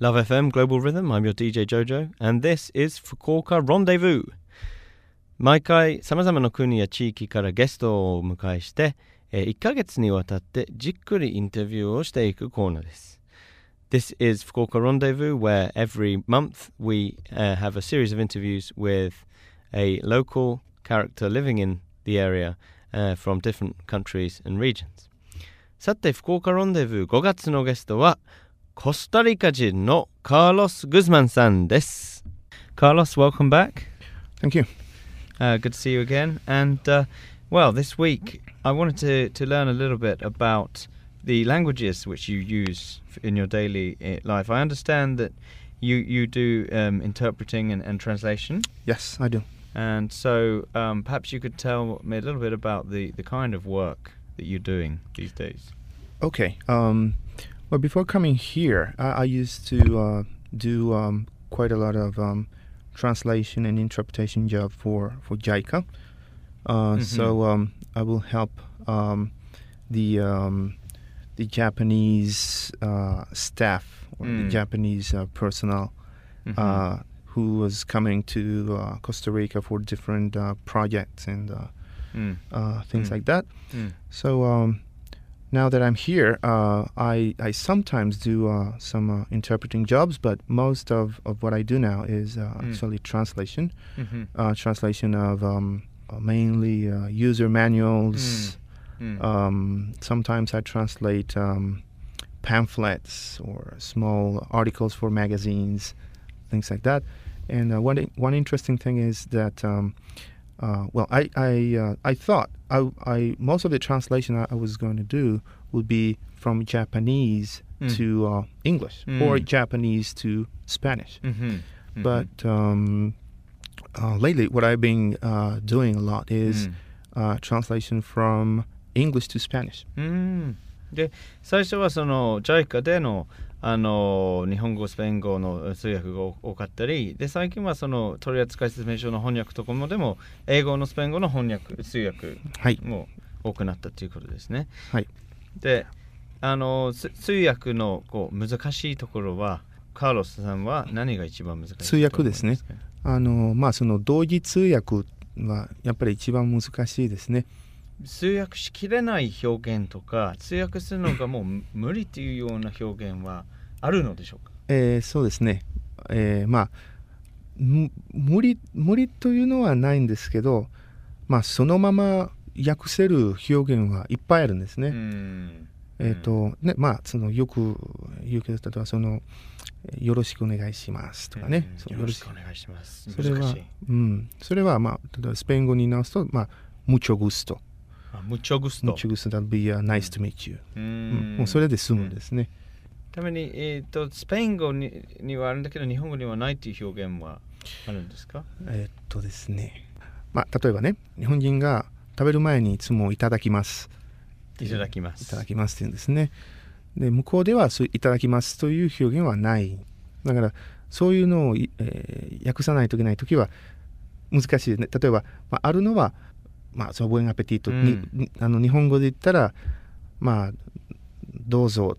Love FM Global Rhythm. I'm your DJ Jojo, and this is Fukuoka Rendezvous. 毎回さまざまな国や地域からゲストをお迎えして、えー、1ヶ月にわたってじっくりインタビューをしていくコーナーです。This is Fukuoka Rendezvous, where every month we uh, have a series of interviews with a local character living in the area uh, from different countries and regions. さて、福岡ロンデブー5月のゲストは、 コスタリカ人のカーロス・グズマンさんです。Carlos, welcome back. Thank you. Uh, good to see you again. And, uh, well, this week I wanted to, to learn a little bit about the languages which you use in your daily eh, life. I understand that you, you do um, interpreting and, and translation. Yes, I do. And so um, perhaps you could tell me a little bit about the, the kind of work that you're doing these days? Okay. Um, well, before coming here, I, I used to uh, do um, quite a lot of um, translation and interpretation job for for JICA. Uh, mm-hmm. So um, I will help um, the um, the Japanese uh, staff or mm. the Japanese uh, personnel mm-hmm. Uh, who was coming to uh, Costa Rica for different projects and mm. uh, things mm. like that. Mm. So um, now that I'm here, uh, I I sometimes do uh, some uh, interpreting jobs, but most of, of what I do now is uh, mm. actually translation, mm-hmm. Uh, translation of um, mainly user manuals. Mm. Mm. Um, sometimes I translate um, pamphlets or small articles for magazines, things like that. And one one interesting thing is that um, uh, well, I I, uh, I thought I, I most of the translation I, I, was going to do would be from Japanese mm. to uh, English mm. or Japanese to Spanish. Mm-hmm. Mm-hmm. But um, uh, lately, what I've been uh, doing a lot is mm. uh, translation from English to Spanish. で最初はその JICA での あの日本語スペイン語の通訳が多かったりで最近はその取扱説明書の翻訳とかもでも英語のスペイン語の翻訳通訳も多くなったということですね。はい、であの通訳のこう難しいところはカーロスさんは何が一番難しい通訳ですね。あのまあその同時通訳はやっぱり一番難しいですね。通訳しきれない表現とか通訳するのがもう無理というような表現はあるのでしょうか、えー、そうですね、えー、まあ無理無理というのはないんですけど、まあ、そのまま訳せる表現はいっぱいあるんですね。えっ、ー、とねまあそのよく言うけど例えばその「よろしくお願いします」とかね、よろしくお願いします。それは、うん、それはまあ例えばスペイン語に直すと「まあ、ムチョグスト」ムチョグスト。ムチョグスト。that'll be、uh, nice to meet you、うん、もうそれで済むんですね。ために、えーと、スペイン語ににはあるんだけど日本語にはないという表現はあるんですか？えっとですね、まあ、例えばね日本人が食べる前にいつも「いただきます」いただきます。いただきますって言うんですね。で向こうではそう「いただきます」という表現はない。だからそういうのを、えー、訳さないといけない時は難しいね。例えば、まあ、あるのは「まあ、そのボエンアペティートに、あの日本語で言ったら、まあ、どうぞ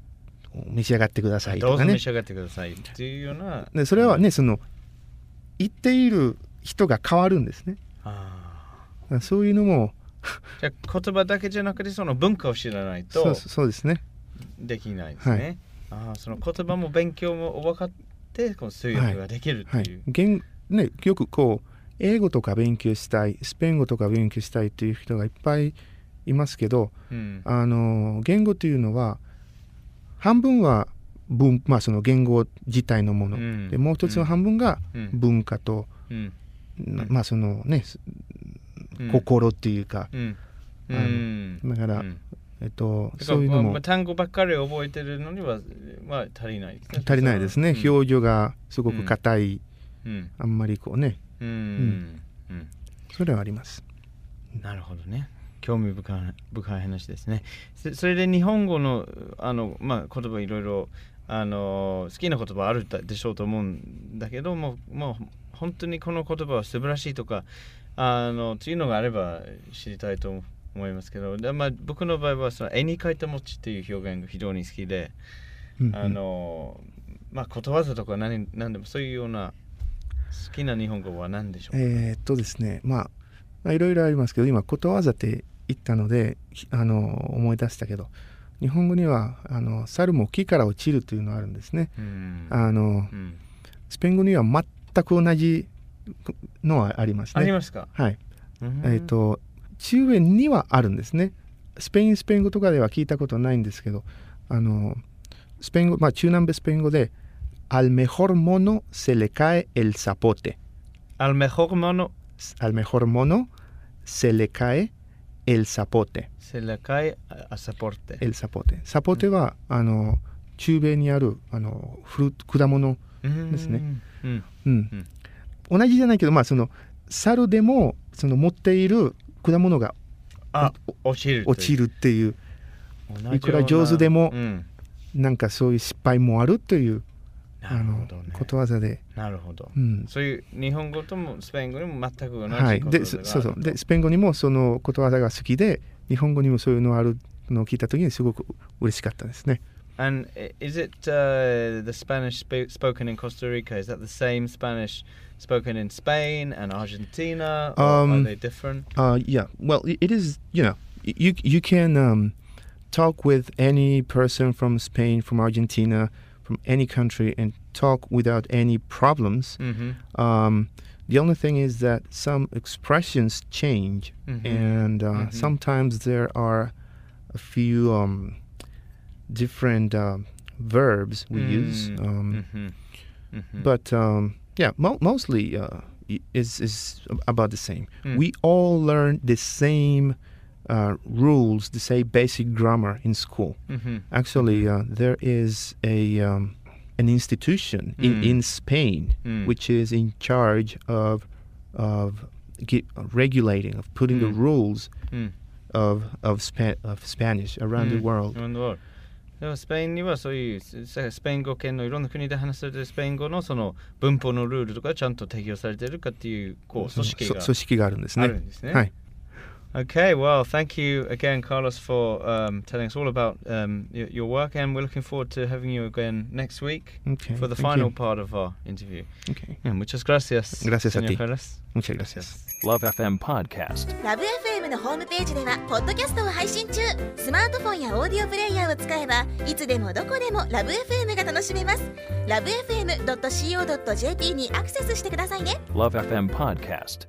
召し上がってくださいとかね。召し上がってくださいっていうような。でそれはね、その、言っている人が変わるんですね。あそういうのもじゃ言葉だけじゃなくてその文化を知らないとそうですね。できないですね、はい、あその言葉も勉強も分かってこの通訳ができるっていう、はい。はい、ね、よくこう英語とか勉強したいスペイン語とか勉強したいっていう人がいっぱいいますけど、うん、あの言語というのは半分は文、まあ、その言語自体のもの、うん、でもう一つの半分が文化と、うん、まあそのね、心っていうか、あのだから、えっと、そういうのも、まあ、単語ばっかり覚えてるのには、まあ、足りないですね。足りないですね、表情がすごく硬い、あんまりこうねうん、うん、それはあります。なるほどね。興味深い深い話ですね。それで日本語のあの、まあ、言葉いろいろあの好きな言葉あるでしょうと思うんだけどももう本当にこの言葉は素晴らしいとかあのというのがあれば知りたいと思いますけどで、まあ、僕の場合はその絵に描いた餅っていう表現が非常に好きで、うんうん、あのまあことわざとか何何でもそういうような好きな日本語は何でしょうか、えーっとですねまあまあいろいろありますけど今ことわざって言ったのでひあの思い出したけど日本語にはあの猿も木から落ちるというのがあるんですね。うんあのうんスペイン語には全く同じのはありますね。ありますか、はい。うんえーっと中英にはあるんですね。スペインスペイン語とかでは聞いたことないんですけど、あのスペイン語まあ中南米スペイン語で al mejor mono se le cae el zapote。Al mejor mono al mejor mono se le cae el zapote。se le cae a, soporte el zapote。サポテは、あの中米にあるあのフル果物、うんですねうんうん同じじゃないけどまあその猿でもその持っている果物があ落ちる落ちるるっていういくら上手でもなうんなんかそういう失敗もあるというなあのるほどねことわざで、なるほどうん、そういう日本語ともスペイン語にも全く同じはいでそそうそうでスペイン語にもそのことわざが好きで日本語にもそういうのあるのを聞いた時にすごく嬉しかったですね And is it uh, the Spanish sp- spoken in Costa Rica? Is that the same Spanish spoken in Spain and Argentina? Or are Um, they different? Uh, yeah. Well, it is. You know, you you can um, talk with any person from Spain, from Argentina, from any country, and talk without any problems. Mm-hmm. Um, the only thing is that some expressions change, Mhm. and uh, Mhm. sometimes there are a few um, different um verbs we use. Mm. Um, Mm-hmm. Mm-hmm. But um, yeah, mo- mostly uh, is is about the same. Mm. We all learn the same uh, rules, the same basic grammar in school. mm-hmm. Actually, uh, there is a um, an institution in, Mm. in Spain Mm. which is in charge of of gi- regulating of putting the Mm. rules Mm. of of, Spa- of Spanish around the Mm. world. Around the world. でもスペインにはそういうススペイン語圏のいろんな国で話されているスペイン語のその文法のルールとかちゃんと適用されているかっていうこう組織がそ組織があるんですね。あるんですね。はい。 Okay, well, thank you again, Carlos, for um, telling us all about um, your, your work, and we're looking forward to having you again next week Okay, for the thank final you. part of our interview. Okay. Yeah, muchas gracias. Gracias a señor ti. Carlos. Muchas gracias. Love FM Podcast. ラブ f m のホームページではポッドキャストを配信中スマートフォンやオーディオプレイヤーを使えばいつでもどこでもラブ f m が楽しめますラブ FM.co.jp にアクセスしてくださいね Love FM Podcast.